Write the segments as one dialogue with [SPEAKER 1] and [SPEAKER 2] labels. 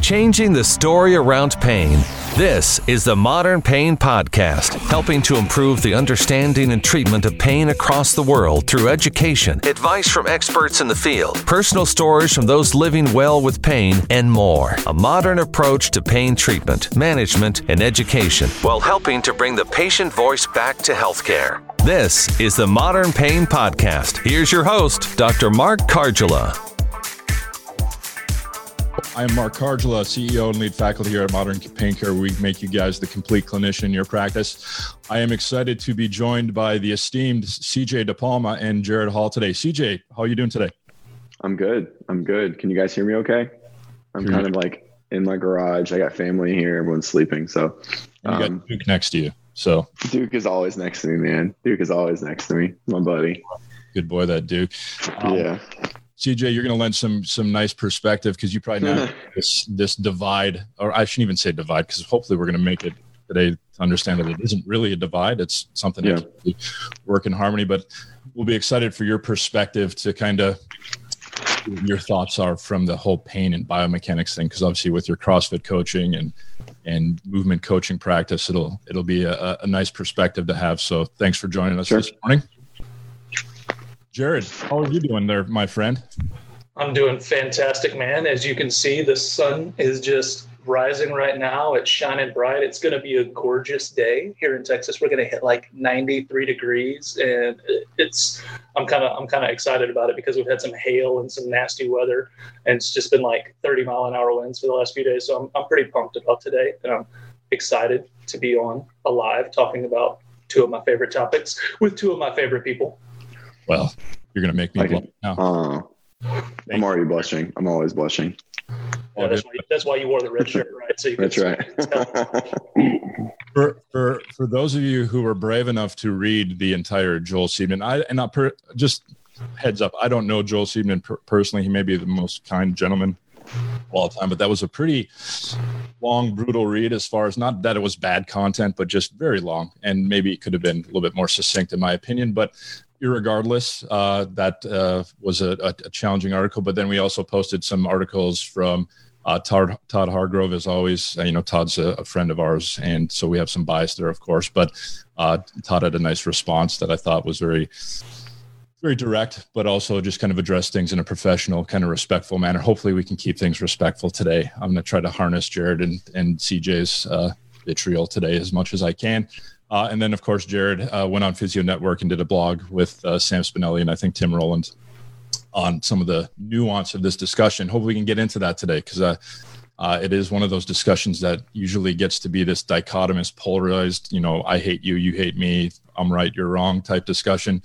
[SPEAKER 1] changing the story around pain. This is the Modern Pain Podcast, helping to improve the understanding and treatment of pain across the world through education, advice from experts in the field, personal stories from those living well with pain, and more. A modern approach to pain treatment, management, and education while helping to bring the patient voice back to healthcare. This is the Modern Pain Podcast. Here's your host, Dr. Mark Kargela.
[SPEAKER 2] I'm Mark Kargela, CEO and lead faculty here at Modern Pain Care. We make you guys the complete clinician in your practice. I am excited to be joined by the esteemed CJ DePalma and Jarod Hall today. CJ, how are you doing today?
[SPEAKER 3] I'm good. I'm good. Can you guys hear me okay? I'm kind of like in my garage. I got family here. Everyone's sleeping. So
[SPEAKER 2] um, you got Duke next to you. So
[SPEAKER 3] Duke is always next to me, man. Duke is always next to me. My buddy.
[SPEAKER 2] Good boy, that Duke.
[SPEAKER 3] Um, yeah.
[SPEAKER 2] CJ, you're going to lend some some nice perspective because you probably know this this divide, or I shouldn't even say divide, because hopefully we're going to make it today to understand that it isn't really a divide. It's something yeah. that work in harmony. But we'll be excited for your perspective to kind of your thoughts are from the whole pain and biomechanics thing, because obviously with your CrossFit coaching and and movement coaching practice, it'll it'll be a, a nice perspective to have. So thanks for joining us sure. this morning. Jarod, how are you doing there, my friend?
[SPEAKER 4] I'm doing fantastic, man. As you can see, the sun is just rising right now. It's shining bright. It's going to be a gorgeous day here in Texas. We're going to hit like 93 degrees, and it's. I'm kind of I'm kind of excited about it because we've had some hail and some nasty weather, and it's just been like 30 mile an hour winds for the last few days. So I'm I'm pretty pumped about today, and I'm excited to be on alive talking about two of my favorite topics with two of my favorite people.
[SPEAKER 2] Well, you're going to make me blush now.
[SPEAKER 3] Uh, I'm already blushing. I'm always blushing.
[SPEAKER 4] Yeah, that's, why, that's why you wore the red shirt, right? So
[SPEAKER 3] that's right.
[SPEAKER 2] for, for for those of you who were brave enough to read the entire Joel Seedman, I and I per, just heads up, I don't know Joel Seedman per, personally. He may be the most kind gentleman of the time, but that was a pretty long, brutal read as far as not that it was bad content, but just very long, and maybe it could have been a little bit more succinct in my opinion. But irregardless, uh, that uh, was a, a, challenging article. But then we also posted some articles from uh, Todd, Todd Hargrove, as always. You know, Todd's a, a, friend of ours, and so we have some bias there, of course. But uh, Todd had a nice response that I thought was very, very direct, but also just kind of address things in a professional, kind of respectful manner. Hopefully, we can keep things respectful today. I'm going to try to harness Jarod and and CJ's uh, vitriol today as much as I can. Uh, and then, of course, Jarod uh, went on Physio Network and did a blog with uh, Sam Spinelli and I think Tim Rowland on some of the nuance of this discussion. Hopefully, we can get into that today because uh, uh, it is one of those discussions that usually gets to be this dichotomous, polarized, you know, I hate you, you hate me, I'm right, you're wrong type discussion.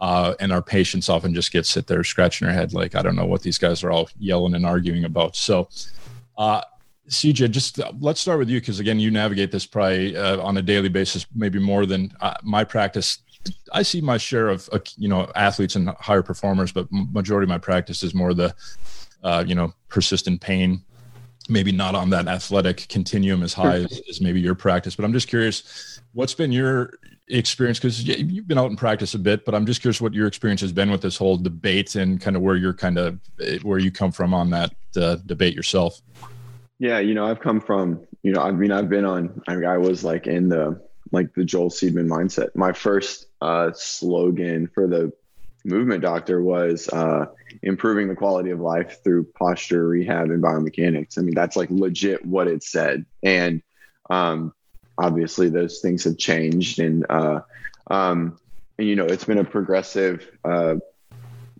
[SPEAKER 2] Uh, and our patients often just get sit there scratching their head like, I don't know what these guys are all yelling and arguing about. So, CJ, just uh, let's start with you because again, you navigate this probably uh, on a daily basis, maybe more than uh, my practice. I see my share of uh, you know athletes and higher performers, but majority of my practice is more the uh, you know persistent pain. Maybe not on that athletic continuum as high as, as maybe your practice, but I'm just curious, what's been your experience? Because you've been out in practice a bit, but I'm just curious what your experience has been with this whole debate and kind of where you're kind of eh, where you come from on that uh, debate yourself.
[SPEAKER 3] Yeah, you know, I've come from, you know, I mean, I've been on, I, mean, I was like in the, like the Joel Seedman mindset. My first uh, slogan for the movement doctor was uh, improving the quality of life through posture rehab and biomechanics. I mean, that's like legit what it said. And um, obviously those things have changed. And, uh, um, and, you know, it's been a progressive uh,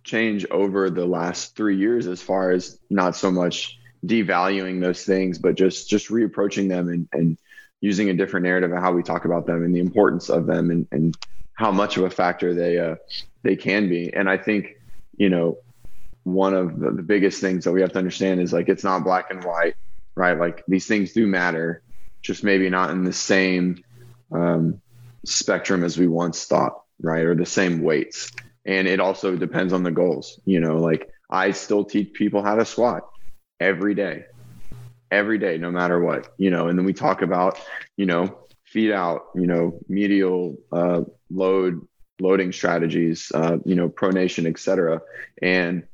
[SPEAKER 3] change over the last three years as far as not so much devaluing those things, but just just reapproaching them and, and using a different narrative of how we talk about them and the importance of them and, and how much of a factor they uh, they can be. And I think you know one of the, the biggest things that we have to understand is like it's not black and white, right? Like these things do matter, just maybe not in the same um, spectrum as we once thought, right? Or the same weights. And it also depends on the goals. You know, like I still teach people how to squat every day, every day, no matter what, you know. And then we talk about, you know, feed out, you know, medial uh, load loading strategies, uh, you know, pronation, etc. And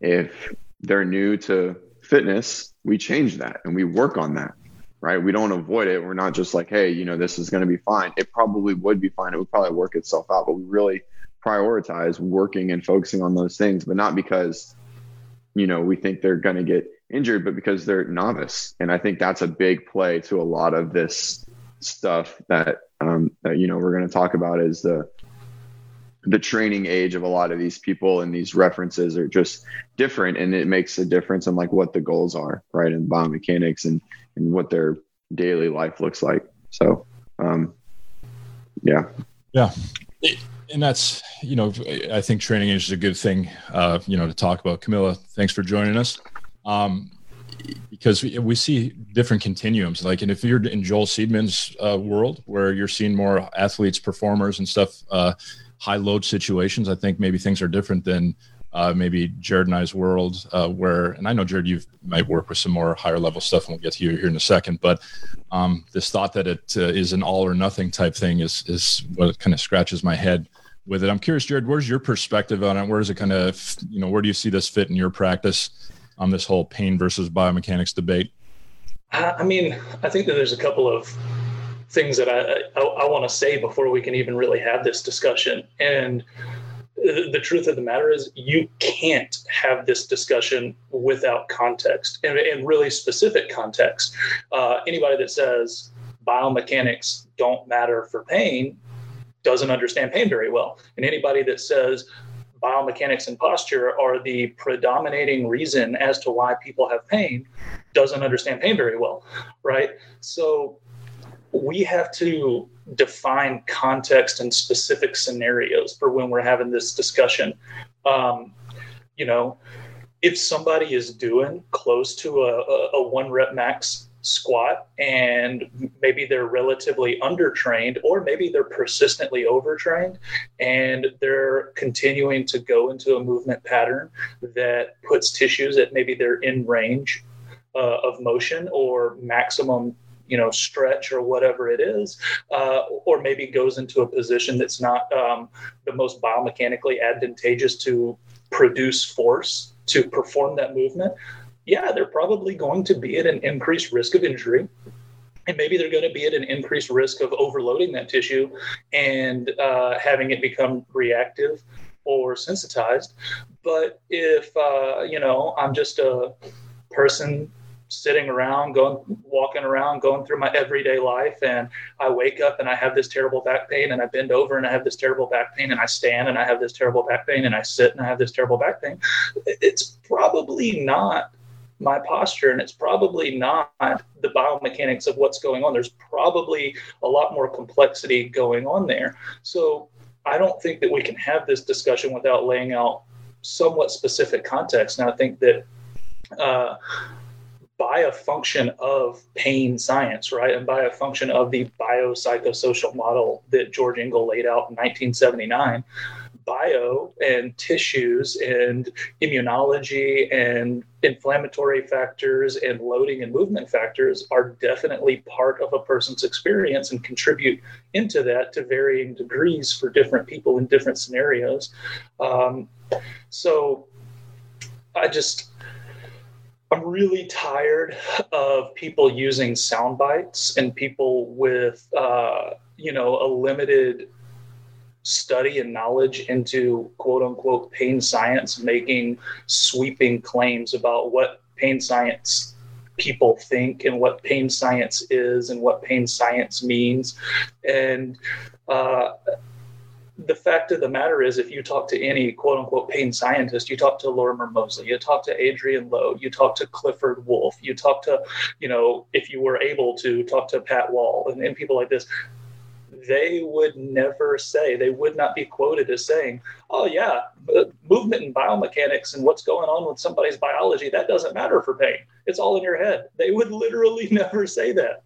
[SPEAKER 3] if they're new to fitness, we change that and we work on that, right? We don't avoid it. We're not just like, hey, you know, this is going to be fine. It probably would be fine. It would probably work itself out, but we really prioritize working and focusing on those things, but not because, you know, we think they're going to get injured, but because they're novice. And I think that's a big play to a lot of this stuff that, um, that you know, we're going to talk about is the, the training age of a lot of these people and these references are just different and it makes a difference in like what the goals are right in biomechanics and and what their daily life looks like. So um yeah.
[SPEAKER 2] Yeah. And that's you know i think training age is a good thing uh you know to talk about. Camilla thanks for joining us. Um because we, we see different continuums. Like and if you're in joel seedman's uh, world where you're seeing more athletes performers and stuff uh high load situations, I think maybe things are different than uh, maybe Jarod and I's world, uh, where, and I know Jarod, you might work with some more higher level stuff, and we'll get to you here in a second. But um, this thought that it uh, is an all or nothing type thing is is what kind of scratches my head with it. I'm curious, Jarod, where's your perspective on it? Where is it kind of, you know, where do you see this fit in your practice on this whole pain versus biomechanics debate?
[SPEAKER 4] I mean, I think that there's a couple of things that I, I, I want to say before we can even really have this discussion. And the truth of the matter is, you can't have this discussion without context and, and really specific context. Uh, anybody that says biomechanics don't matter for pain doesn't understand pain very well. And anybody that says biomechanics and posture are the predominating reason as to why people have pain doesn't understand pain very well, right? So we have to define context and specific scenarios for when we're having this discussion. Um, you know, if somebody is doing close to a, a, a one rep max squat and maybe they're relatively undertrained or maybe they're persistently overtrained and they're continuing to go into a movement pattern that puts tissues that maybe they're end range uh, of motion or maximum you know stretch or whatever it is, uh, or maybe goes into a position that's not um, the most biomechanically advantageous to produce force to perform that movement. Yeah, they're probably going to be at an increased risk of injury and maybe they're going to be at an increased risk of overloading that tissue and uh, having it become reactive or sensitized. But if uh, you know, I'm just a person sitting around, going, walking around, going through my everyday life. And I wake up and I have this terrible back pain, and I bend over and I have this terrible back pain, and I stand and I have this terrible back pain, and I sit and I have this terrible back pain. It's probably not my posture, and it's probably not the biomechanics of what's going on. There's probably a lot more complexity going on there. So I don't think that we can have this discussion without laying out somewhat specific context. And I think that uh, by a function of pain science, right? And by a function of the biopsychosocial model that George Engel laid out in 1979, bio and tissues and immunology and inflammatory factors and loading and movement factors are definitely part of a person's experience and contribute into that to varying degrees for different people in different scenarios. Um, so I just, I'm really tired of people using sound bites and people with, uh, you know, a limited study and knowledge into quote unquote pain science making sweeping claims about what pain science people think and what pain science is and what pain science means. And, uh, the fact of the matter is, if you talk to any quote unquote pain scientist, you talk to Lorimer Moseley, you talk to Adriaan Louw, you talk to Clifford Woolf, you talk to, you know, if you were able to talk to Pat Wall and, and people like this, they would never say, they would not be quoted as saying, oh, yeah, uh, movement and biomechanics and what's going on with somebody's biology, that doesn't matter for pain. It's all in your head. They would literally never say that.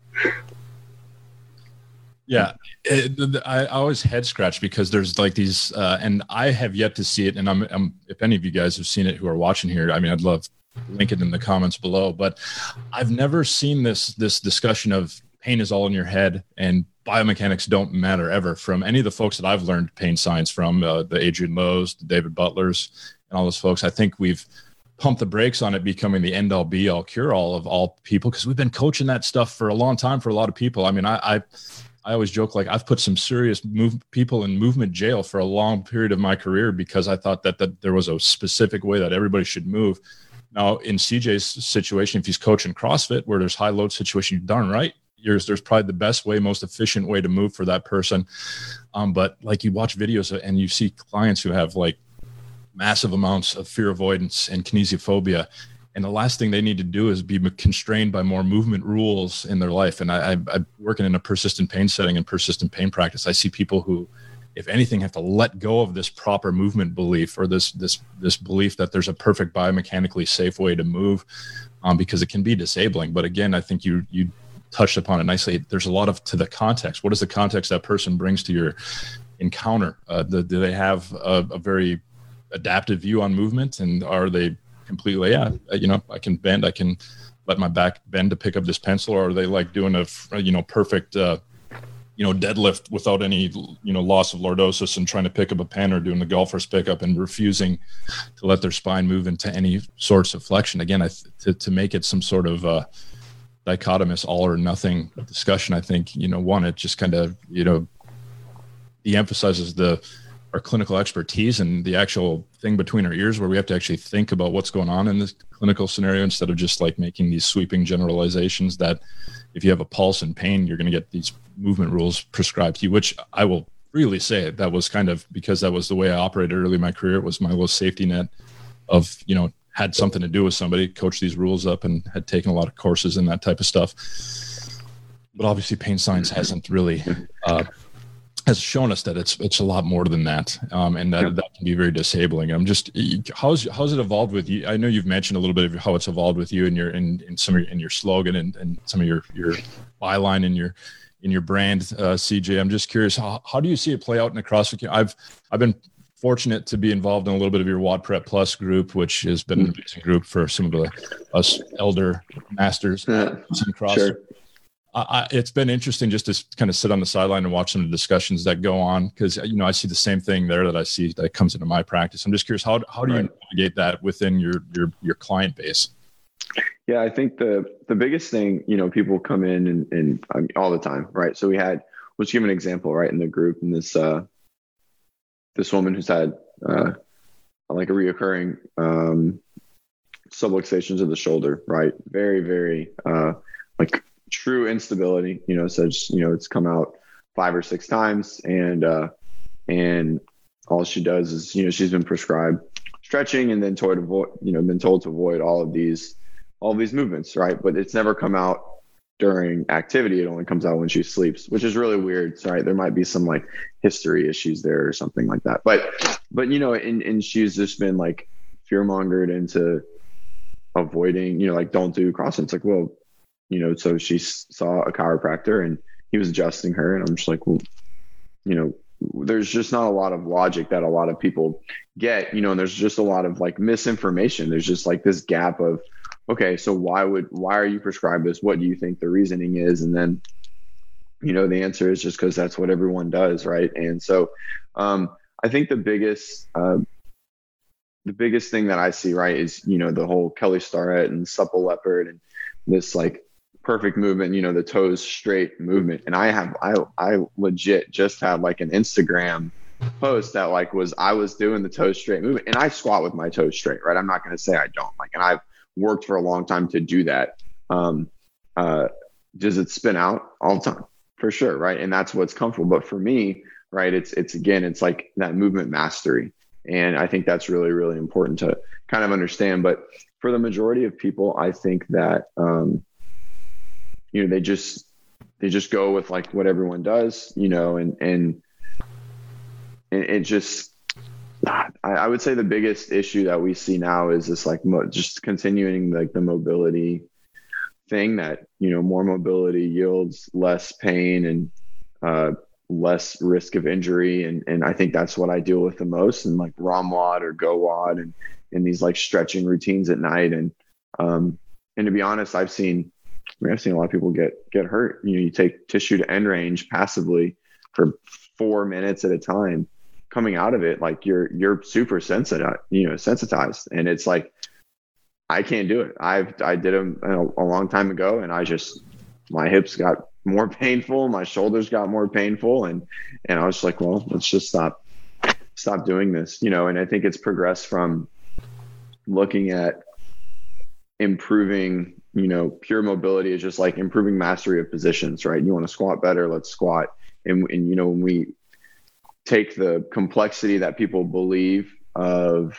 [SPEAKER 2] Yeah, it, I always head scratch because there's like these, uh, and I have yet to see it. And I'm, I'm, if any of you guys have seen it who are watching here, I mean, I'd love link it in the comments below. But I've never seen this this discussion of pain is all in your head and biomechanics don't matter ever from any of the folks that I've learned pain science from, uh, the Adriaan Louw's, the David Butlers, and all those folks. I think we've pumped the brakes on it becoming the end all be all cure all of all people because we've been coaching that stuff for a long time for a lot of people. I mean, I, I I always joke like I've put some serious move people in movement jail for a long period of my career because I thought that that there was a specific way that everybody should move. Now in CJ's situation, if he's coaching CrossFit where there's high load situation, darn right, there's there's probably the best way, most efficient way to move for that person. Um, but like you watch videos and you see clients who have like massive amounts of fear avoidance and kinesiophobia and the last thing they need to do is be constrained by more movement rules in their life. And I, I, i'm working in a persistent pain setting and persistent pain practice. I see people who if anything have to let go of this proper movement belief or this this this belief that there's a perfect biomechanically safe way to move um, because it can be disabling. But again i think you you touched upon it nicely. There's a lot of to the context. What is the context that person brings to your encounter? Uh, the, do they have a, a very adaptive view on movement and are they completely yeah you know i can bend i can let my back bend to pick up this pencil or are they like doing a you know perfect uh you know deadlift without any you know loss of lordosis and trying to pick up a pen or doing the golfer's pickup and refusing to let their spine move into any sorts of flexion? Again I to, to make it some sort of uh dichotomous all or nothing discussion i think you know one it just kind of you know de-emphasizes the our clinical expertise and the actual thing between our ears where we have to actually think about what's going on in this clinical scenario instead of just like making these sweeping generalizations that if you have a pulse and pain you're going to get these movement rules prescribed to you which i will really say that was kind of because that was the way i operated early in my career. It was my little safety net of you know had something to do with somebody coached these rules up and had taken a lot of courses and that type of stuff. But obviously pain science hasn't really uh, has shown us that it's it's a lot more than that, um, and that, yeah. that can be very disabling. I'm just how's how's it evolved with you? I know you've mentioned a little bit of how it's evolved with you and your in, in some of your, in your slogan and, and some of your your byline in your in your brand, uh, CJ. I'm just curious how, how do you see it play out in the CrossFit? I've I've been fortunate to be involved in a little bit of your WOD Prep Plus group, which has been an mm. amazing group for some of the us elder masters in CrossFit. Sure. I, it's been interesting just to kind of sit on the sideline and watch some of the discussions that go on because you know I see the same thing there that I see that comes into my practice. I'm just curious how how do you navigate that within your your your client base?
[SPEAKER 3] Yeah, I think the the biggest thing you know people come in and, and I mean, all the time, right? So we had let's give an example, right, in the group, and this uh, this woman who's had uh, like a reoccurring um, subluxations of the shoulder, right? Very very uh, like true instability. You know, so you know it's come out five or six times, and uh, and all she does is you know she's been prescribed stretching and then told to avoid you know been told to avoid all of these all of these movements, right? But it's never come out during activity. It only comes out when she sleeps, which is really weird. Right? There might be some like history issues there or something like that. But but you know, and and she's just been like fear mongered into avoiding, you know, like don't do CrossFit. It's like, well, you know, so she saw a chiropractor and he was adjusting her. And I'm just like, well, you know, there's just not a lot of logic that a lot of people get, you know, and there's just a lot of like misinformation. There's just like this gap of, okay, so why would, why are you prescribed this? What do you think the reasoning is? And then, you know, the answer is just because that's what everyone does. Right. And so, um, I think the biggest, uh, the biggest thing that I see, right, is, you know, the whole Kelly Starrett and supple leopard and this like perfect movement, you know, the toes straight movement. And I have, I, I legit just had like an Instagram post that like was, I was doing the toes straight movement and I squat with my toes straight, right? I'm not going to say I don't like, and I've worked for a long time to do that. Um, uh, does it spin out all the time? For sure. Right. And that's what's comfortable. But for me, right, it's, it's again, it's like that movement mastery. And I think that's really, really important to kind of understand. But for the majority of people, I think that, um, you know they just they just go with like what everyone does you know and and, and it just I, I, would say the biggest issue that we see now is this like mo- just continuing like the mobility thing that you know more mobility yields less pain and uh, less risk of injury. And and I think that's what I deal with the most and like ROMWOD or GOWOD and in these like stretching routines at night. And um and to be honest I've seen I mean, I've seen a lot of people get get hurt. You know, you take tissue to end range passively for four minutes at a time. Coming out of it, like you're you're super sensitive, you know, sensitized, and it's like I can't do it. I've I did them a, a long time ago, and I just my hips got more painful, my shoulders got more painful, and and I was like, well, let's just stop stop doing this, you know. And I think it's progressed from looking at improving you know pure mobility is just like improving mastery of positions right? You want to squat better let's squat. And, and you know when we take the complexity that people believe of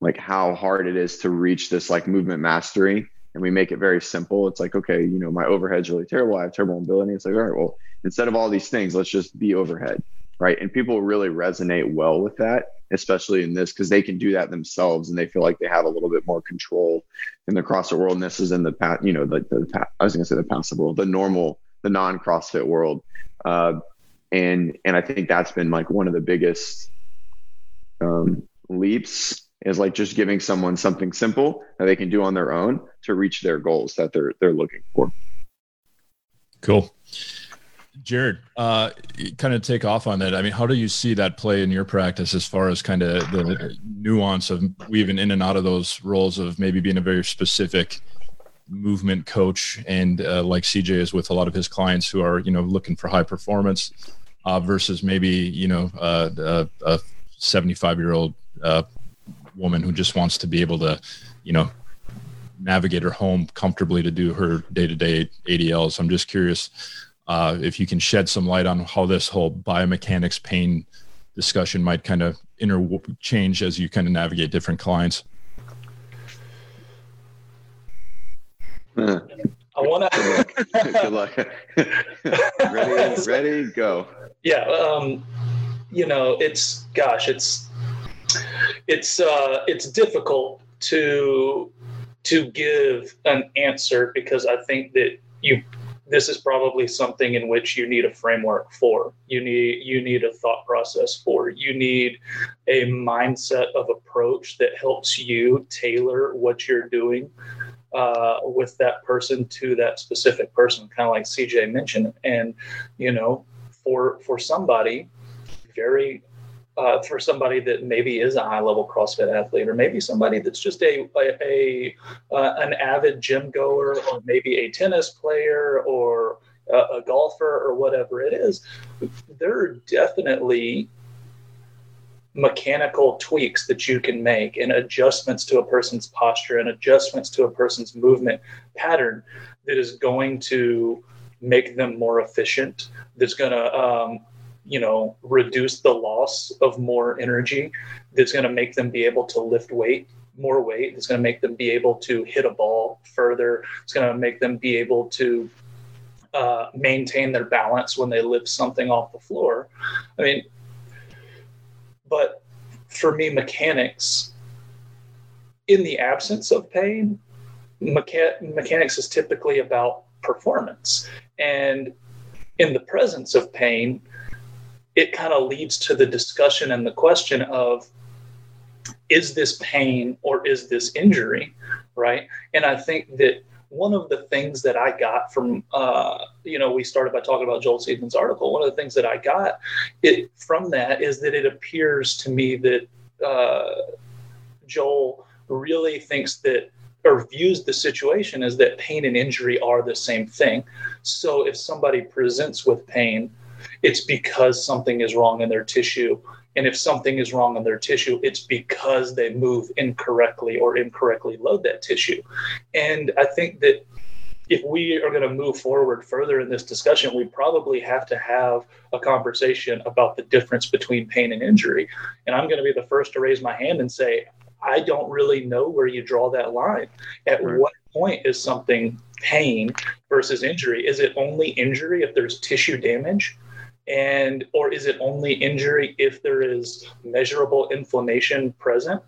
[SPEAKER 3] like how hard it is to reach this like movement mastery and we make it very simple it's like okay you know my overhead's really terrible i have terrible mobility. It's like all right well instead of all these things let's just be overhead right? And people really resonate well with that especially in this because they can do that themselves and they feel like they have a little bit more control in the CrossFit world. And this is in the past, you know, the, the I was going to say the passive world, the normal, the non CrossFit world. Uh, and and I think that's been like one of the biggest um, leaps is like just giving someone something simple that they can do on their own to reach their goals that they're they're looking for.
[SPEAKER 2] Cool. Jarod, uh, kind of take off on that. I mean, how do you see that play in your practice as far as kind of the nuance of weaving in and out of those roles of maybe being a very specific movement coach and uh, like CJ is with a lot of his clients who are, you know, looking for high performance uh, versus maybe, you know, uh, a 75 year old uh, woman who just wants to be able to, you know, navigate her home comfortably to do her day to day ADLs. I'm just curious uh, if you can shed some light on how this whole biomechanics pain discussion might kind of interchange as you kind of navigate different clients.
[SPEAKER 4] I want
[SPEAKER 3] to. Good luck. ready, ready, go.
[SPEAKER 4] Yeah. Um, you know, it's gosh, it's it's uh, it's difficult to to give an answer because I think that you this is probably something in which you need a framework for. You need you need a thought process for. You need a mindset of approach that helps you tailor what you're doing uh, with that person to that specific person kind of like cj mentioned. And you know for for somebody very uh, for somebody that maybe is a high level CrossFit athlete, or maybe somebody that's just a, a, a uh, an avid gym goer, or maybe a tennis player, or a, a golfer, or whatever it is, there are definitely mechanical tweaks that you can make and adjustments to a person's posture and adjustments to a person's movement pattern that is going to make them more efficient that's going to um, you know reduce the loss of more energy that's going to make them be able to lift weight more weight it's going to make them be able to hit a ball further it's going to make them be able to uh, maintain their balance when they lift something off the floor. I mean but for me mechanics in the absence of pain mecha- mechanics is typically about performance. And in the presence of pain it kind of leads to the discussion and the question of is this pain or is this injury right? And i think that one of the things that i got from uh, you know we started by talking about joel seedman's article one of the things that i got it from that is that it appears to me that uh, joel really thinks that or views the situation as that pain and injury are the same thing. So if somebody presents with pain it's because something is wrong in their tissue. And if something is wrong in their tissue, it's because they move incorrectly or incorrectly load that tissue. And I think that if we are going to move forward further in this discussion, we probably have to have a conversation about the difference between pain and injury. And I'm going to be the first to raise my hand and say, I don't really know where you draw that line. At right. what point is something pain versus injury? Is it only injury if there's tissue damage? And or is it only injury if there is measurable inflammation present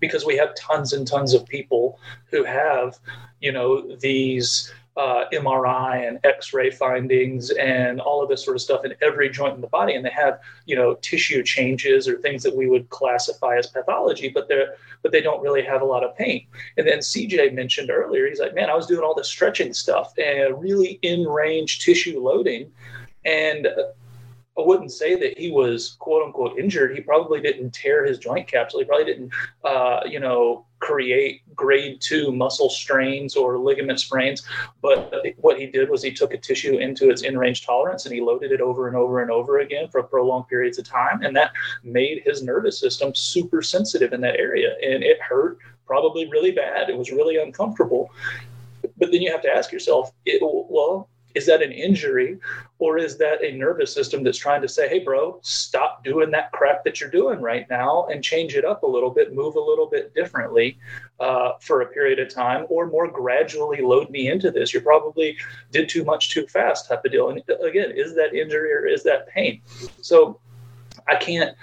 [SPEAKER 4] because we have tons and tons of people who have you know these uh, MRI and X-ray findings and all of this sort of stuff in every joint in the body, and they have you know tissue changes or things that we would classify as pathology, but they're but they don't really have a lot of pain. And then CJ mentioned earlier, he's like, man, I was doing all this stretching stuff and really end range tissue loading, and I wouldn't say that he was quote unquote injured. He probably didn't tear his joint capsule. He probably didn't, uh, you know, create grade two muscle strains or ligament sprains. But what he did was he took a tissue into its end range tolerance and he loaded it over and over and over again for prolonged periods of time. And that made his nervous system super sensitive in that area. And it hurt probably really bad. It was really uncomfortable. But then you have to ask yourself, it, well, is that an injury or is that a nervous system that's trying to say hey bro stop doing that crap that you're doing right now and change it up a little bit move a little bit differently uh, for a period of time or more gradually load me into this you probably did too much too fast type of deal. And again is that injury or is that pain? So i can't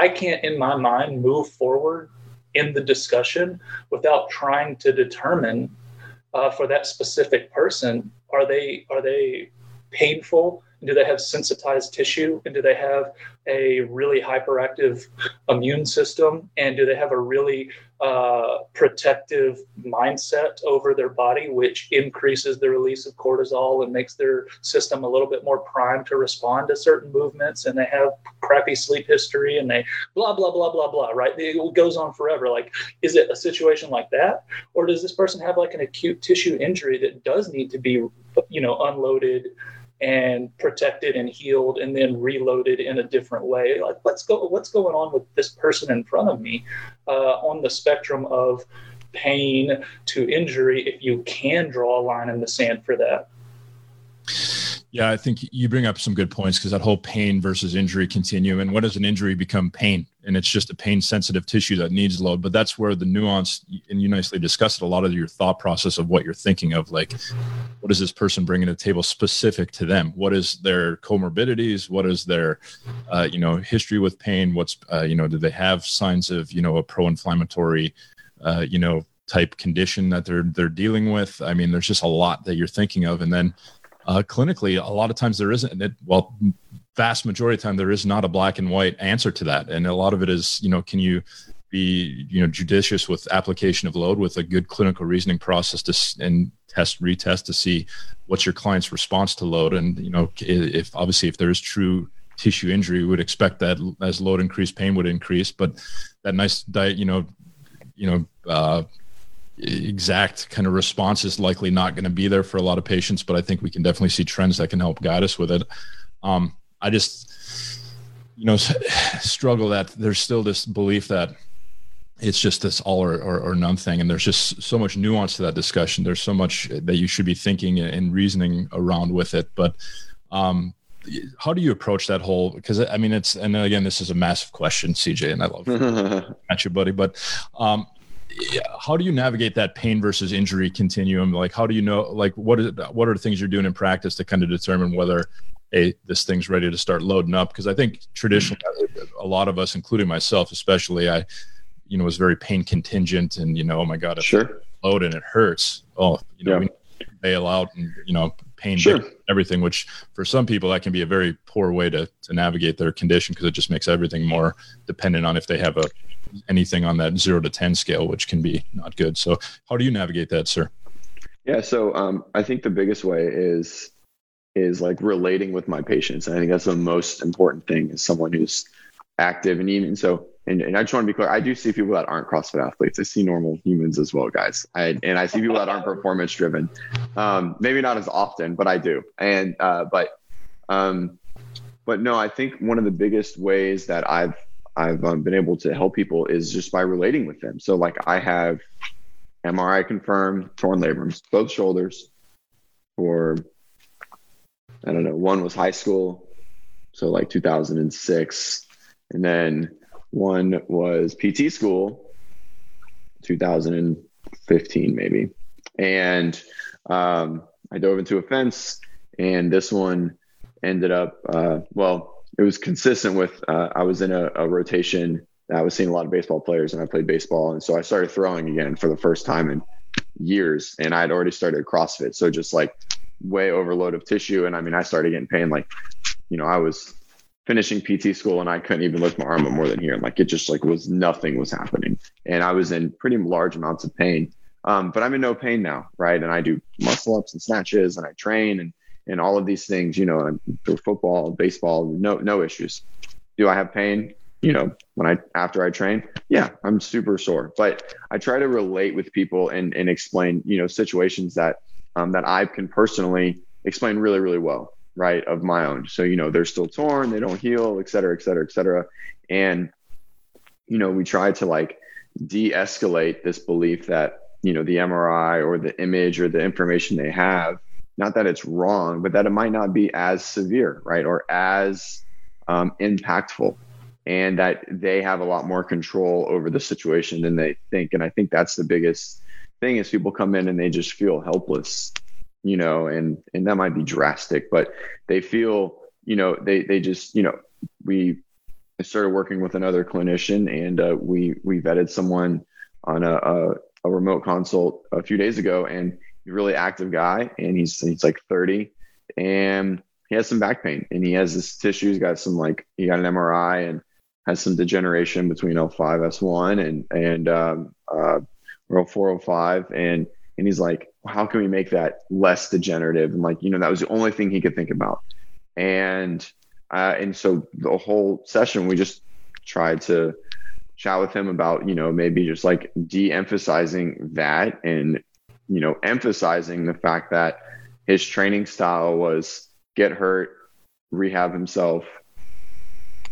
[SPEAKER 4] i can't in my mind move forward in the discussion without trying to determine uh, for that specific person are they are they painful? Do they have sensitized tissue? And do they have a really hyperactive immune system? And do they have a really uh, protective mindset over their body which increases the release of cortisol and makes their system a little bit more primed to respond to certain movements. And they have crappy sleep history and they blah blah blah blah blah right? It goes on forever. Like is it a situation like that? Or does this person have like an acute tissue injury that does need to be you know unloaded and protected and healed and then reloaded in a different way. Like what's go what's going on with this person in front of me uh, on the spectrum of pain to injury if you can draw a line in the sand for that
[SPEAKER 2] yeah, I think you bring up some good points because that whole pain versus injury continuum and what does an injury become pain? And it's just a pain sensitive tissue that needs load. But that's where the nuance, and you nicely discussed it, a lot of your thought process of what you're thinking of. Like, what does this person bring to the table specific to them? What is their comorbidities? What is their, uh, you know, history with pain? What's, uh, you know, do they have signs of, you know, a pro inflammatory, uh, you know, type condition that they're they're dealing with? I mean, there's just a lot that you're thinking of. And then, uh, clinically, a lot of times there isn't. It, well, vast majority of time there is not a black and white answer to that, and a lot of it is, you know, can you be, you know, judicious with application of load with a good clinical reasoning process to and test retest to see what's your client's response to load, and you know, if obviously if there is true tissue injury, we would expect that as load increase, pain would increase, but that nice diet, you know, you know. Uh, exact kind of response is likely not going to be there for a lot of patients, but I think we can definitely see trends that can help guide us with it. Um, I just, you know, struggle that there's still this belief that it's just this all or, or, or, none thing. And there's just so much nuance to that discussion. There's so much that you should be thinking and reasoning around with it. But um, how do you approach that whole because i mean it's and again this is a massive question cj and i love at you buddy but um how do you navigate that pain versus injury continuum? Like, how do you know, like, what is, what are the things you're doing in practice to kind of determine whether, a this thing's ready to start loading up? Because I think traditionally, a lot of us, including myself, especially, I, you know, was very pain contingent, and you know, oh my god, if
[SPEAKER 3] sure.
[SPEAKER 2] load and it hurts, oh, you know, yeah. we bail out, and you know, pain, sure. everything. Which for some people, that can be a very poor way to to navigate their condition because it just makes everything more dependent on if they have a anything on that zero to 10 scale, which can be not good. So, how do you navigate that, sir?
[SPEAKER 3] Yeah. So, um, I think the biggest way is is like relating with my patients. And I think that's the most important thing is someone who's active and even so and, and I just want to be clear, I do see people that aren't CrossFit athletes. I see normal humans as well, guys. I, and I see people that aren't performance driven. Um, maybe not as often, but I do. And uh, but um, but no, I think one of the biggest ways that I've I've um, been able to help people is just by relating with them. So like I have MRI confirmed torn labrums, both shoulders for I don't know, one was high school, so like 2006, and then one was PT school, 2015 maybe, and um, I dove into a fence, and this one ended up uh, well it was consistent with uh, I was in a, a rotation. I was seeing a lot of baseball players, and I played baseball, and so I started throwing again for the first time in years. And I had already started CrossFit, so just like way overload of tissue. And I mean, I started getting pain. Like, you know, I was finishing PT school, and I couldn't even lift my arm more than here. Like, it just like was nothing was happening, and I was in pretty large amounts of pain. Um, but I'm in no pain now, right? And I do muscle ups and snatches, and I train, and and all of these things, you know, through football, baseball, no no issues. Do I have pain? You know, when I after I train, yeah, I'm super sore. But I try to relate with people and and explain, you know, situations that um, that I can personally explain really really well, right, of my own. So you know, they're still torn, they don't heal, et cetera, et cetera, et cetera, and you know, we try to like de-escalate this belief that you know the MRI or the image or the information they have not that it's wrong, but that it might not be as severe, right, or as um, impactful, and that they have a lot more control over the situation than they think. And I think that's the biggest thing is people come in and they just feel helpless, you know, and and that might be drastic, but they feel, you know, they they just, you know, we started working with another clinician and uh, we we vetted someone on a, a, a remote consult a few days ago and he's a really active guy, and he's he's like 30, and he has some back pain, and he has this tissue. He's got some like he got an MRI and has some degeneration between L5 S1 and and um, uh, L405, and and he's like, how can we make that less degenerative? And like, you know, that was the only thing he could think about, and uh, and so the whole session we just tried to chat with him about you know maybe just like de-emphasizing that and you know, emphasizing the fact that his training style was get hurt, rehab himself,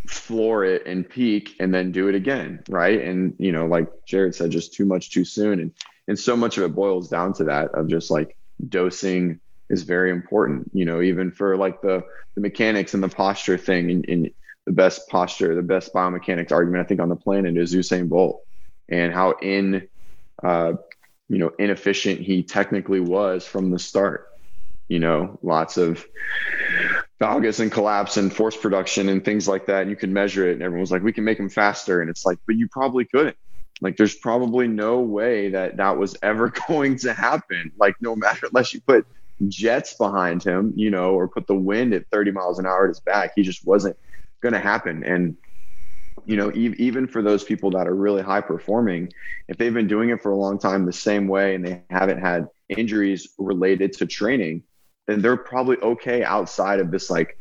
[SPEAKER 3] floor it and peak and then do it again. Right. And, you know, like Jarod said, just too much too soon. And and so much of it boils down to that of just like dosing is very important, you know, even for like the the mechanics and the posture thing and, and the best posture, the best biomechanics argument I think on the planet is Usain Bolt and how in uh, you know inefficient he technically was from the start you know lots of valgus and collapse and force production and things like that. And you can measure it and everyone's like we can make him faster. And it's like but you probably couldn't like there's probably no way that that was ever going to happen. Like no matter unless you put jets behind him you know or put the wind at 30 miles an hour at his back he just wasn't going to happen. And you know, e- even for those people that are really high performing, if they've been doing it for a long time the same way and they haven't had injuries related to training, then they're probably okay outside of this like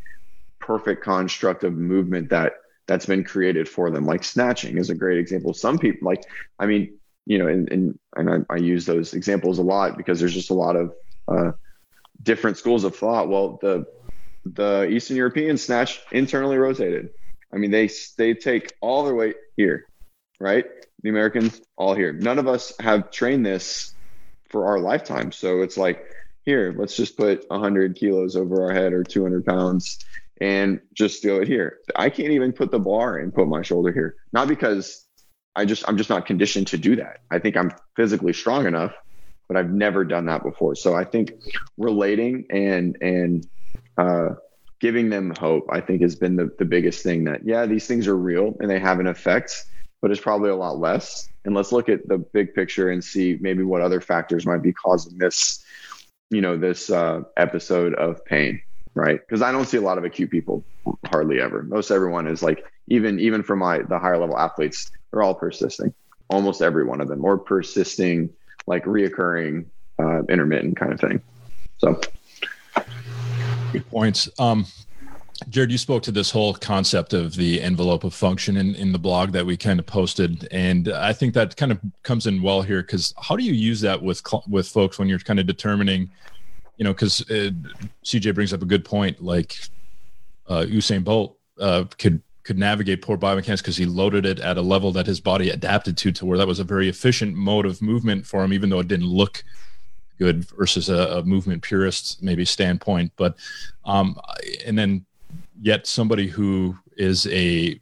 [SPEAKER 3] perfect construct of movement that that's been created for them. Like snatching is a great example. Some people like, I mean, you know, and and, and I, I use those examples a lot because there's just a lot of uh, different schools of thought. Well, the the Eastern European snatch internally rotated I mean, they they take all their weight here, right? The Americans all here. None of us have trained this for our lifetime, so it's like here, let's just put 100 kilos over our head or 200 pounds and just do it here. I can't even put the bar and put my shoulder here, not because I just I'm just not conditioned to do that. I think I'm physically strong enough, but I've never done that before. So I think relating and and uh, giving them hope, I think, has been the, the biggest thing that, yeah, these things are real and they have an effect, but it's probably a lot less. And let's look at the big picture and see maybe what other factors might be causing this, you know, this uh, episode of pain, right? Because I don't see a lot of acute people hardly ever. Most everyone is like, even even for my the higher level athletes, they're all persisting, almost every one of them, or persisting, like reoccurring, uh, intermittent kind of thing. So
[SPEAKER 2] Good points. Um, Jarod, you spoke to this whole concept of the envelope of function in, in the blog that we kind of posted, and I think that kind of comes in well here because how do you use that with with folks when you're kind of determining, you know, because uh, CJ brings up a good point, like uh, Usain Bolt uh, could could navigate poor biomechanics because he loaded it at a level that his body adapted to, to where that was a very efficient mode of movement for him, even though it didn't look good versus a, a movement purist maybe standpoint. But um, and then yet somebody who is a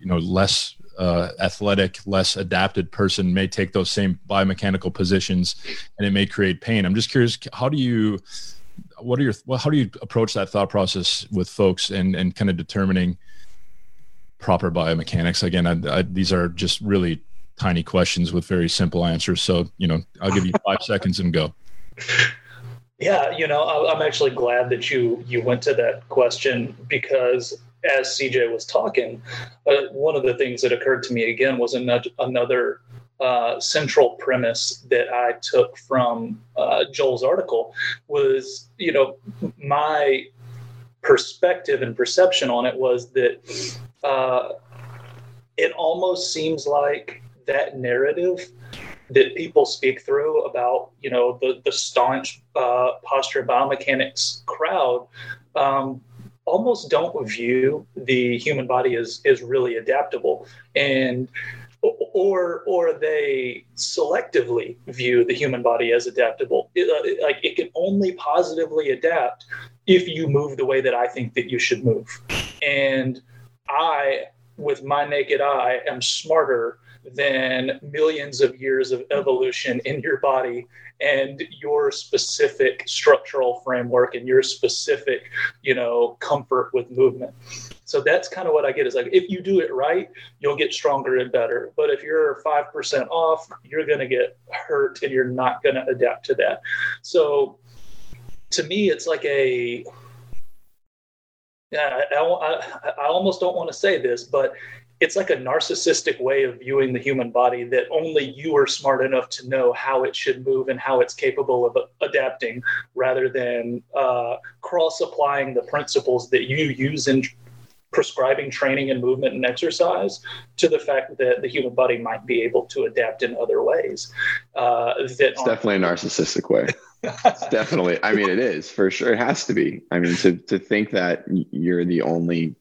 [SPEAKER 2] you know less uh, athletic, less adapted person may take those same biomechanical positions, and it may create pain. I'm just curious, how do you, what are your, well, how do you approach that thought process with folks, and and kind of determining proper biomechanics? Again, I, I, these are just really tiny questions with very simple answers. So you know, I'll give you five seconds and go.
[SPEAKER 4] Yeah, you know, I'm actually glad that you you went to that question because as CJ was talking, uh, one of the things that occurred to me again was another uh, central premise that I took from uh, Joel's article was, you know, my perspective and perception on it was that uh, it almost seems like that narrative that people speak through about, you know, the the staunch uh, posture biomechanics crowd. Um, almost don't view the human body as is really adaptable. And or or they selectively view the human body as adaptable. It, uh, like it can only positively adapt if you move the way that i think that you should move. And i with my naked eye am smarter than millions of years of evolution in your body and your specific structural framework and your specific you know comfort with movement. So that's kind of what i get is like if you do it right you'll get stronger and better. But if you're 5% off you're going to get hurt and you're not going to adapt to that. So to me it's like a yeah, I, I, I almost don't want to say this, but it's like a narcissistic way of viewing the human body that only you are smart enough to know how it should move and how it's capable of adapting rather than uh, cross applying the principles that you use in prescribing training and movement and exercise to the fact that the human body might be able to adapt in other ways.
[SPEAKER 3] Uh, that it's definitely a narcissistic way. It's definitely, I mean, it is for sure. It has to be. I mean, to, to think that you're the only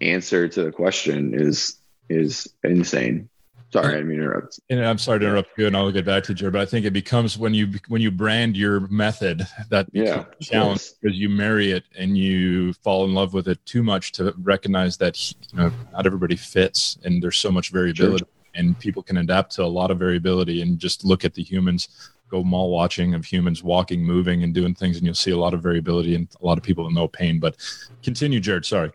[SPEAKER 3] answer to the question is is insane. Sorry, I mean interrupt.
[SPEAKER 2] And I'm sorry to interrupt you, and I'll get back to Jarod. But I think it becomes when you when you brand your method that
[SPEAKER 3] yeah
[SPEAKER 2] challenge because you marry it and you fall in love with it too much to recognize that you know not everybody fits and there's so much variability sure. and people can adapt to a lot of variability and just look at the humans go mall watching of humans walking moving and doing things and you'll see a lot of variability and a lot of people with no pain but continue jarod sorry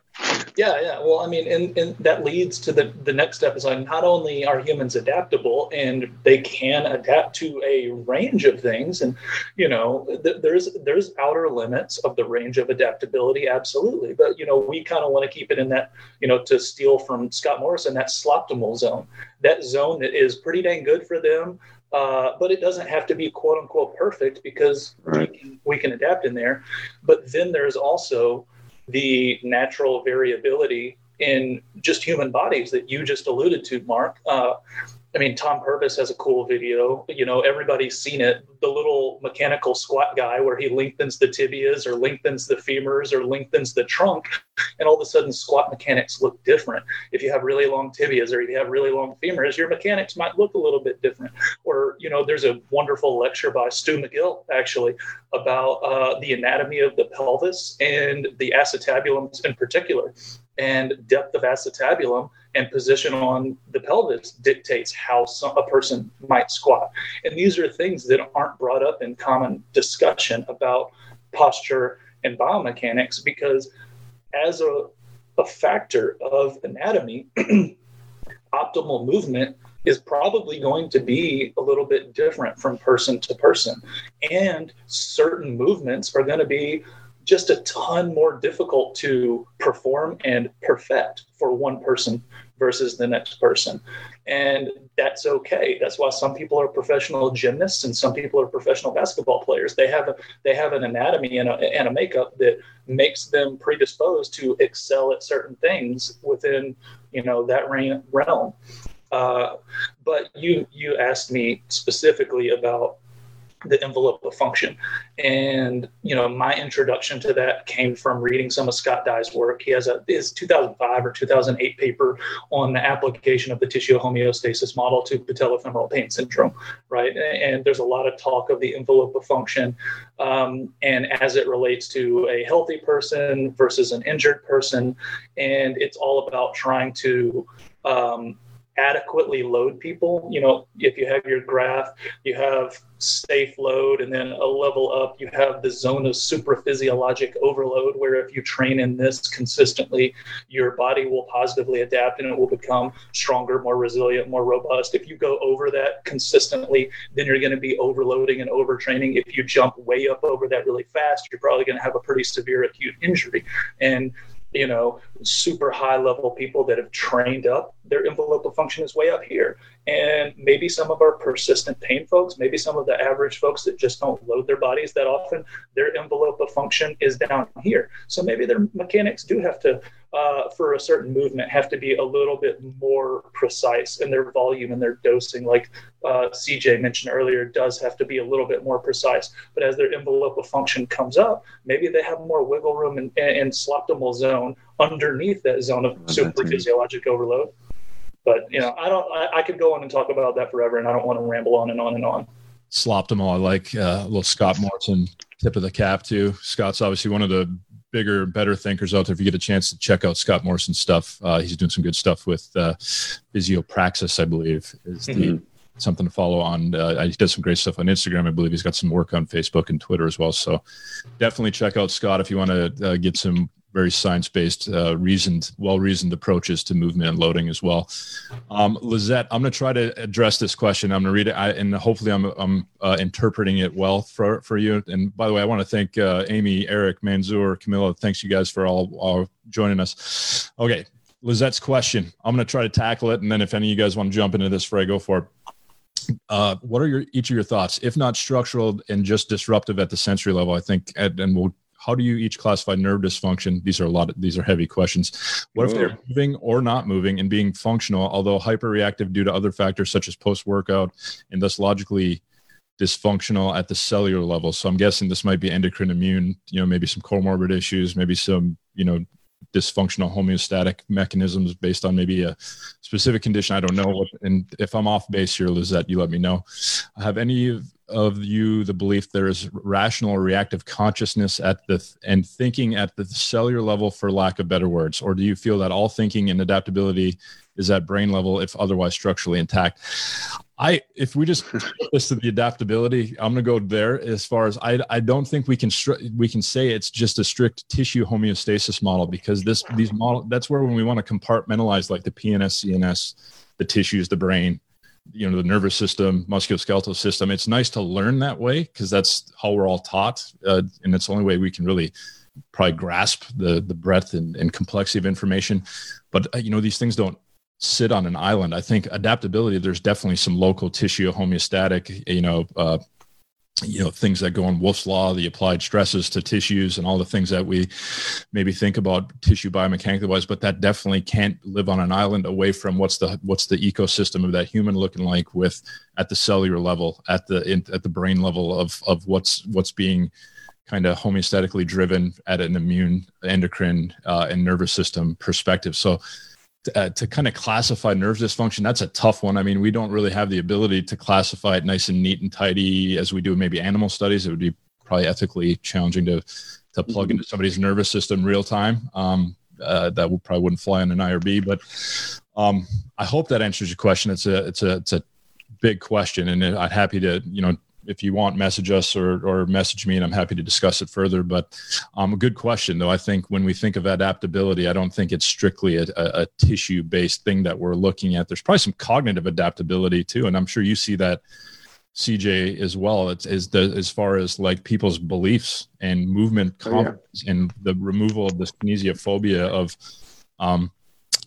[SPEAKER 4] yeah, yeah. Well, I mean, and, and that leads to the, the next step is like not only are humans adaptable and they can adapt to a range of things, and you know, th- there's there's outer limits of the range of adaptability, absolutely. But you know, we kind of want to keep it in that, you know, to steal from Scott Morrison, that sloptimal zone, that zone that is pretty dang good for them. Uh, but it doesn't have to be quote unquote perfect because right. we, can, we can adapt in there. But then there's also the natural variability in just human bodies that you just alluded to, Mark. Uh, I mean, Tom Purvis has a cool video. You know, everybody's seen it. The little mechanical squat guy where he lengthens the tibias or lengthens the femurs or lengthens the trunk, and all of a sudden squat mechanics look different. If you have really long tibias or if you have really long femurs, your mechanics might look a little bit different. Or, you know, there's a wonderful lecture by Stu McGill actually about uh, the anatomy of the pelvis and the acetabulum in particular and depth of acetabulum and position on the pelvis dictates how some, a person might squat. And these are things that aren't brought up in common discussion about posture and biomechanics because, as a, a factor of anatomy, optimal movement is probably going to be a little bit different from person to person. And certain movements are going to be just a ton more difficult to perform and perfect for one person versus the next person. And that's okay. That's why some people are professional gymnasts and some people are professional basketball players. They have a, they have an anatomy and a, and a makeup that makes them predisposed to excel at certain things within you know that realm. Uh, but you you asked me specifically about the envelope of function. And, you know, my introduction to that came from reading some of Scott Dye's work. He has a his 2005 or 2008 paper on the application of the tissue homeostasis model to patellofemoral pain syndrome, right? And there's a lot of talk of the envelope of function um, and as it relates to a healthy person versus an injured person. And it's all about trying to um, adequately load people. You know, if you have your graph, you have safe load, and then a level up, you have the zone of supraphysiologic overload, where if you train in this consistently, your body will positively adapt and it will become stronger, more resilient, more robust. If you go over that consistently, then you're going to be overloading and overtraining. If you jump way up over that really fast, you're probably going to have a pretty severe acute injury. And you know, super high level people that have trained up, their envelope of function is way up here. And maybe some of our persistent pain folks, maybe some of the average folks that just don't load their bodies that often, their envelope of function is down here. So maybe their mechanics do have to, uh, for a certain movement, have to be a little bit more precise in their volume and their dosing. Like uh, CJ mentioned earlier, does have to be a little bit more precise. But as their envelope of function comes up, maybe they have more wiggle room and, and optimal zone underneath that zone of supraphysiologic overload. But you know, I don't. I, I, could go on and talk about that forever, and I don't want to ramble on and on and on.
[SPEAKER 2] Sloptimal. I like uh, a little Scott Morrison tip of the cap too. Scott's obviously one of the bigger, better thinkers out there. If you get a chance to check out Scott Morrison's stuff, uh, he's doing some good stuff with uh, Physiopraxis, I believe, is the mm-hmm. something to follow on. Uh, he does some great stuff on Instagram. I believe he's got some work on Facebook and Twitter as well. So definitely check out Scott if you want to uh, get some very science-based, uh, reasoned, well-reasoned approaches to movement and loading as well. Um, Lizette, I'm going to try to address this question. I'm going to read it, I, and hopefully, I'm, I'm uh, interpreting it well for for you. And by the way, I want to thank uh, Amy, Eric, Manzoor, Camilla. Thanks you guys for all, all joining us. Okay, Lizette's question. I'm going to try to tackle it, and then if any of you guys want to jump into this, Frey, go for it. Uh, what are your each of your thoughts, if not structural and just disruptive at the sensory level? I think, and we'll how do you each classify nerve dysfunction? These are a lot of these are heavy questions. What if they're moving or not moving and being functional, although hyperreactive due to other factors such as post workout and thus logically dysfunctional at the cellular level? So I'm guessing this might be endocrine immune, you know, maybe some comorbid issues, maybe some, you know, dysfunctional homeostatic mechanisms based on maybe a specific condition. I don't know and if I'm off base here, Lizette, you let me know. Have any of you the belief there is rational or reactive consciousness at the and thinking at the cellular level for lack of better words or do you feel that all thinking and adaptability is at brain level if otherwise structurally intact. I if we just this to the adaptability i'm going to go there as far as i i don't think we can we can say it's just a strict tissue homeostasis model because this these model that's where when we want to compartmentalize like the pns cns the tissues the brain you know the nervous system musculoskeletal system it's nice to learn that way because that's how we're all taught uh, and it's the only way we can really probably grasp the the breadth and, and complexity of information. But uh, you know these things don't sit on an island i think adaptability there's definitely some local tissue homeostatic you know uh, you know things that go in Wolff's law, the applied stresses to tissues, and all the things that we maybe think about tissue biomechanically wise, but that definitely can't live on an island away from what's the what's the ecosystem of that human looking like with at the cellular level, at the in, at the brain level of of what's what's being kind of homeostatically driven at an immune, endocrine, uh, and nervous system perspective. So uh, to kind of classify nerve dysfunction that's a tough one. I mean we don't really have the ability to classify it nice and neat and tidy as we do maybe animal studies. It would be probably ethically challenging to to plug mm-hmm. into somebody's nervous system real time. Um, uh, that would probably wouldn't fly on an irb but um, i hope that answers your question. It's a it's a it's a big question and i'm happy to you know if you want, message us or, or message me, and I'm happy to discuss it further. But um, a good question, though. I think when we think of adaptability, I don't think it's strictly a, a, a tissue based thing that we're looking at. There's probably some cognitive adaptability too, and I'm sure you see that. CJ as well. It's is the as far as like people's beliefs and movement oh, yeah. and the removal of this kinesiophobia of um,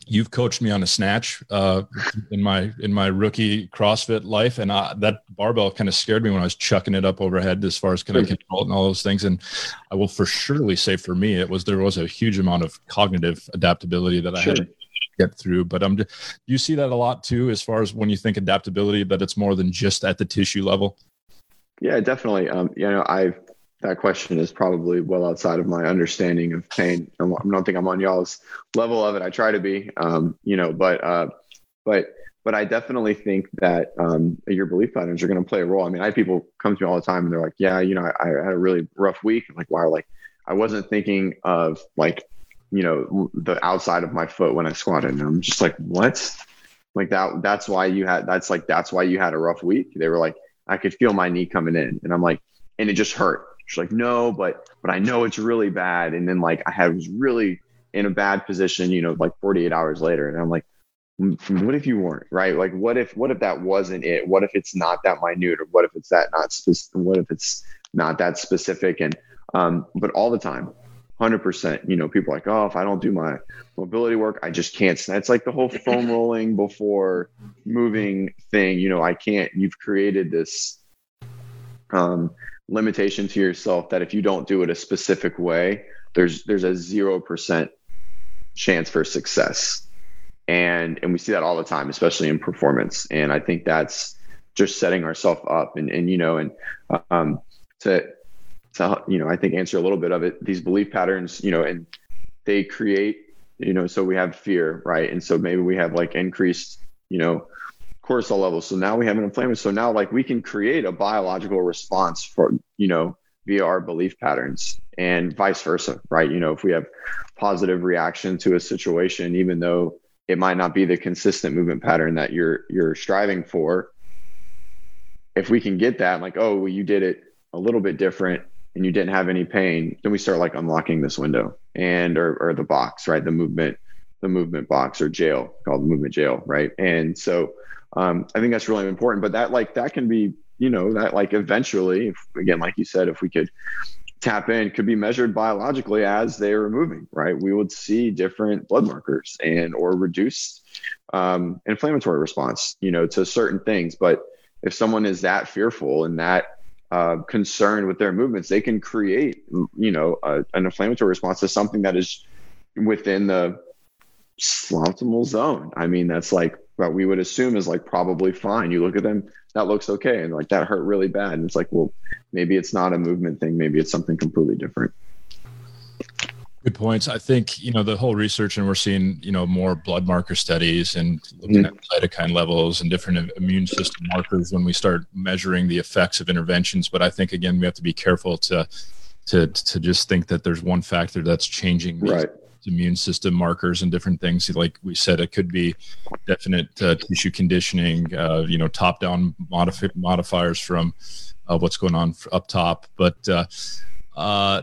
[SPEAKER 2] you've coached me on a snatch uh, in my in my rookie CrossFit life, and I, that barbell kind of scared me when I was chucking it up overhead as far as can I control it and all those things. And I will for surely say for me, it was there was a huge amount of cognitive adaptability that I sure. had to get through. But do you see that a lot too, as far as when you think adaptability, that it's more than just at the tissue level?
[SPEAKER 3] Yeah, definitely. Um, you know, I've that question is probably well outside of my understanding of pain. I don't think I'm on y'all's level of it. I try to be, um, you know, but, uh, but, but I definitely think that um, your belief patterns are going to play a role. I mean, I have people come to me all the time and they're like, yeah, you know, I, I had a really rough week. I'm like, wow, like I wasn't thinking of like, you know, the outside of my foot when I squatted. And I'm just like, what? Like that, that's why you had, that's like, that's why you had a rough week. They were like, I could feel my knee coming in and I'm like, and it just hurt She's like, no, but but I know it's really bad. And then like I had was really in a bad position, you know, like 48 hours later. And I'm like, what if you weren't right? Like, what if what if that wasn't it? What if it's not that minute, or what if it's that not specific? What if it's not that specific? And um, but all the time, 100%. You know, people are like, oh, if I don't do my mobility work, I just can't. It's like the whole foam rolling before moving thing. You know, I can't. You've created this um, limitation to yourself that if you don't do it a specific way, there's there's a zero percent chance for success, and and we see that all the time, especially in performance. And I think that's just setting ourselves up, and and you know, and um, to to you know, I think answer a little bit of it. These belief patterns, you know, and they create, you know, so we have fear, right? And so maybe we have like increased, you know, cortisol levels. So now we have an inflammation. So now like we can create a biological response for, you know, via our belief patterns and vice versa, right? You know, if we have positive reaction to a situation, even though it might not be the consistent movement pattern that you're you're striving for, if we can get that, like, oh, well, you did it a little bit different and you didn't have any pain, then we start like unlocking this window and or, or the box, right? The movement, the movement box or jail called the movement jail, right? And so um, I think that's really important. But that like that can be, you know, that like eventually, if, again, like you said, if we could tap in, could be measured biologically as they are moving, right? We would see different blood markers and or reduced um, inflammatory response, you know, to certain things. But if someone is that fearful and that uh, concerned with their movements, they can create, you know, a, an inflammatory response to something that is within the optimal zone. I mean, that's like what we would assume is like probably fine. You look at them, that looks okay, and like that hurt really bad, and it's like, well, maybe it's not a movement thing. Maybe it's something completely different.
[SPEAKER 2] Good points. I think you know the whole research, and we're seeing you know more blood marker studies and looking mm-hmm. at cytokine levels and different immune system markers when we start measuring the effects of interventions. But I think again we have to be careful to to to just think that there's one factor that's changing
[SPEAKER 3] right.
[SPEAKER 2] Immune system markers and different things. Like we said, it could be definite uh, tissue conditioning, uh, you know, top down modif- modifiers from uh, what's going on up top, but. Uh, uh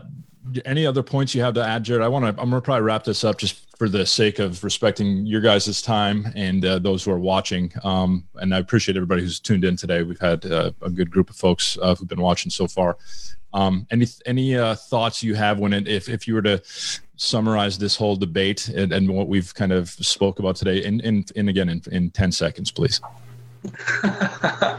[SPEAKER 2] any other points you have to add, Jarod? I want to. I'm to probably wrap this up just for the sake of respecting your guys' time and uh, those who are watching. Um, and I appreciate everybody who's tuned in today. We've had uh, a good group of folks uh, who've been watching so far. Um, any any uh, thoughts you have when it, if if you were to summarize this whole debate and, and what we've kind of spoke about today, in in, in again in, in ten seconds, please.
[SPEAKER 4] uh,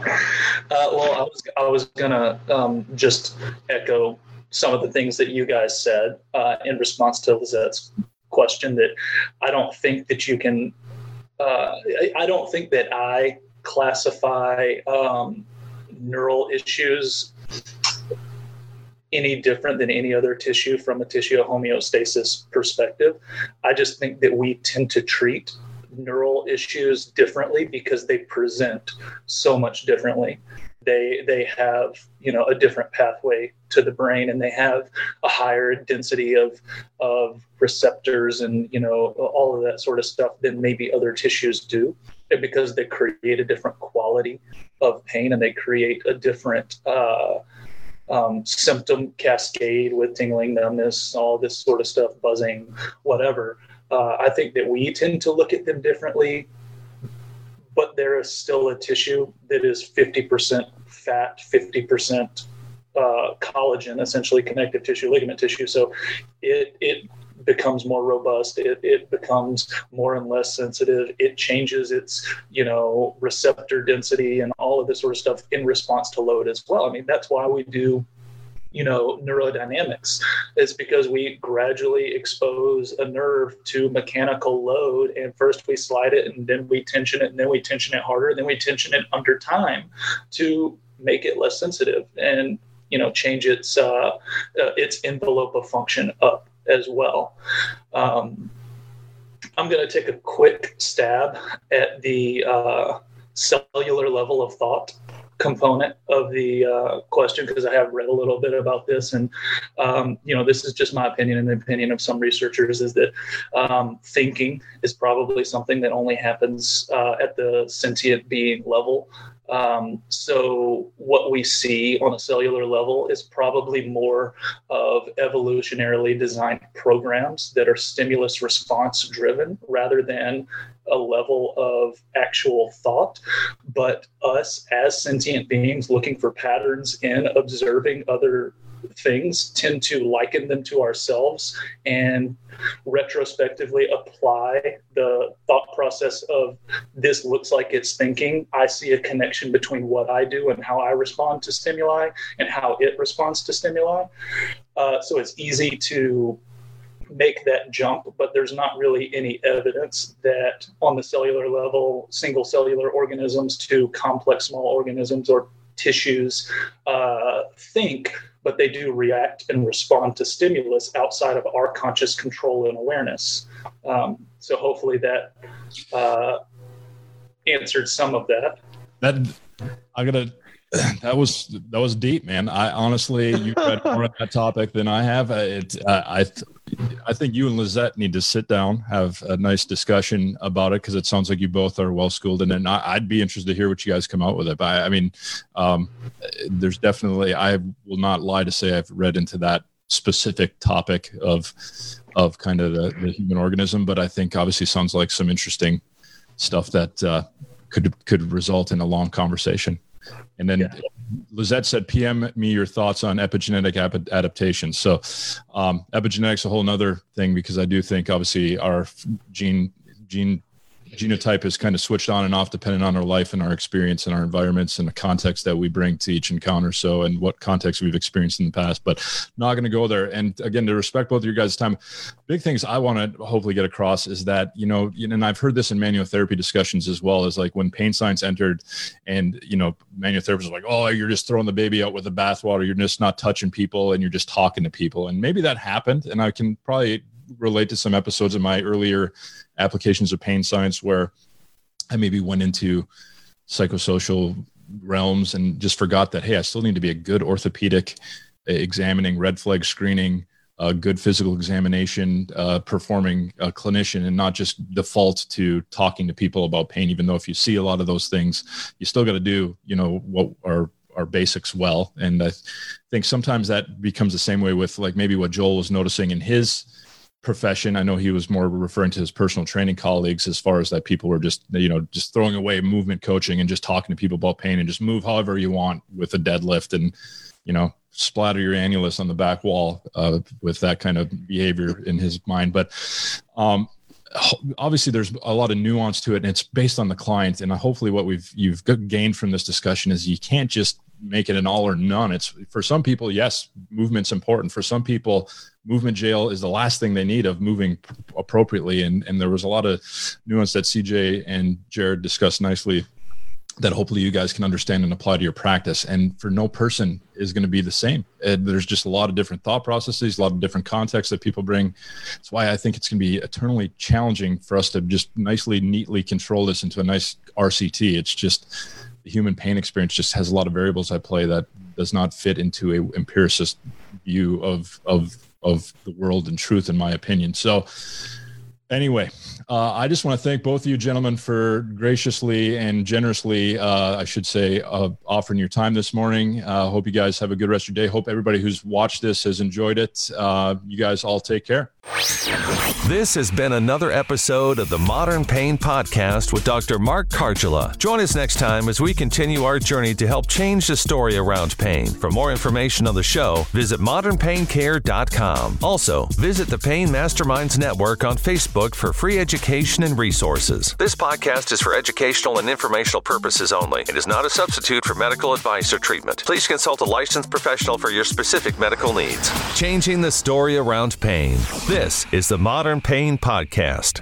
[SPEAKER 4] well, I was I was gonna um, just echo some of the things that you guys said uh, in response to Lizette's question. That I don't think that you can. Uh, I, I, don't think that I classify um, neural issues any different than any other tissue from a tissue homeostasis perspective. I just think that we tend to treat neural issues differently because they present so much differently they they have you know a different pathway to the brain and they have a higher density of of receptors and you know all of that sort of stuff than maybe other tissues do. And because they create a different quality of pain and they create a different uh, um, symptom cascade with tingling numbness all this sort of stuff buzzing whatever uh, i think that we tend to look at them differently but there is still a tissue that is 50% fat, 50% uh, collagen, essentially connective tissue, ligament tissue. So it, it becomes more robust. It, it becomes more and less sensitive. It changes its, you know, receptor density and all of this sort of stuff in response to load as well. I mean, that's why we do you know neurodynamics is because we gradually expose a nerve to mechanical load and first we slide it and then we tension it and then we tension it harder and then we tension it under time to make it less sensitive and you know change its uh, uh, its envelope of function up as well. Um, i'm going to take a quick stab at the uh, cellular level of thought component of the uh, question because I have read a little bit about this, and um, you know, this is just my opinion and the opinion of some researchers is that um, thinking is probably something that only happens uh, at the sentient being level. Um, so what we see on a cellular level is probably more of evolutionarily designed programs that are stimulus response driven rather than a level of actual thought. But us as sentient beings looking for patterns in observing other things tend to liken them to ourselves and retrospectively apply the thought process of this looks like it's thinking. I see a connection between what I do and how I respond to stimuli and how it responds to stimuli. Uh, so it's easy to make that jump, but there's not really any evidence that on the cellular level, single cellular organisms to complex small organisms or tissues uh, think, but they do react and respond to stimulus outside of our conscious control and awareness. Um, so hopefully that uh, answered some of that.
[SPEAKER 2] That I gotta. That was that was deep, man. I honestly, you read more on that topic than I have. It, uh, I I think you and Lizette need to sit down, have a nice discussion about it because it sounds like you both are well schooled. And I, would be interested to hear what you guys come out with it. But I, I mean, um, there's definitely I will not lie to say I've read into that specific topic of of kind of the, the human organism, but I think obviously sounds like some interesting stuff that uh, could could result in a long conversation. And then yeah. Lizette said, PM me your thoughts on epigenetic ap- adaptation. So, um, epigenetics a whole nother thing because I do think obviously our gene gene genotype is kind of switched on and off depending on our life and our experience and our environments and the context that we bring to each encounter. So, and what context we've experienced in the past, but not going to go there. And again, to respect both of your guys' time, big things I want to hopefully get across is that, you know, and I've heard this in manual therapy discussions as well as like when pain science entered and, you know, manual therapists are like, oh, you're just throwing the baby out with the bathwater. You're just not touching people and you're just talking to people. And maybe that happened. And I can probably relate to some episodes of my earlier applications of pain science where I maybe went into psychosocial realms and just forgot that hey, I still need to be a good orthopedic examining red flag screening, a good physical examination, uh, performing a clinician, and not just default to talking to people about pain. Even though if you see a lot of those things, you still got to do you know what are our basics well. And I think sometimes that becomes the same way with like maybe what Joel was noticing in his profession. I know he was more referring to his personal training colleagues as far as that people were just, you know, just throwing away movement coaching and just talking to people about pain and just move however you want with a deadlift and, you know, splatter your annulus on the back wall uh, with that kind of behavior in his mind. But um, obviously there's a lot of nuance to it and it's based on the client. And hopefully what we've, you've gained from this discussion is you can't just make it an all or none. It's for some people, yes, movement's important. For some people, movement jail is the last thing they need of moving appropriately. And and there was a lot of nuance that CJ and Jarod discussed nicely that hopefully you guys can understand and apply to your practice. And for no person is going to be the same. And there's just a lot of different thought processes, a lot of different contexts that people bring. That's why I think it's going to be eternally challenging for us to just nicely, neatly control this into a nice RCT. It's just human pain experience just has a lot of variables at play that does not fit into a empiricist view of of of the world and truth in my opinion so anyway uh, I just want to thank both of you gentlemen for graciously and generously, uh, I should say, uh, offering your time this morning. Uh, hope you guys have a good rest of your day. Hope everybody who's watched this has enjoyed it. Uh, you guys all take care.
[SPEAKER 1] This has been another episode of the Modern Pain Podcast with Dr. Mark Kargela. Join us next time as we continue our journey to help change the story around pain. For more information on the show, visit modernpaincare.com. Also, visit the Pain Masterminds Network on Facebook for free education and resources. This podcast is for educational and informational purposes only. It is not a substitute for medical advice or treatment. Please consult a licensed professional for your specific medical needs. Changing the story around pain. This is the Modern Pain Podcast.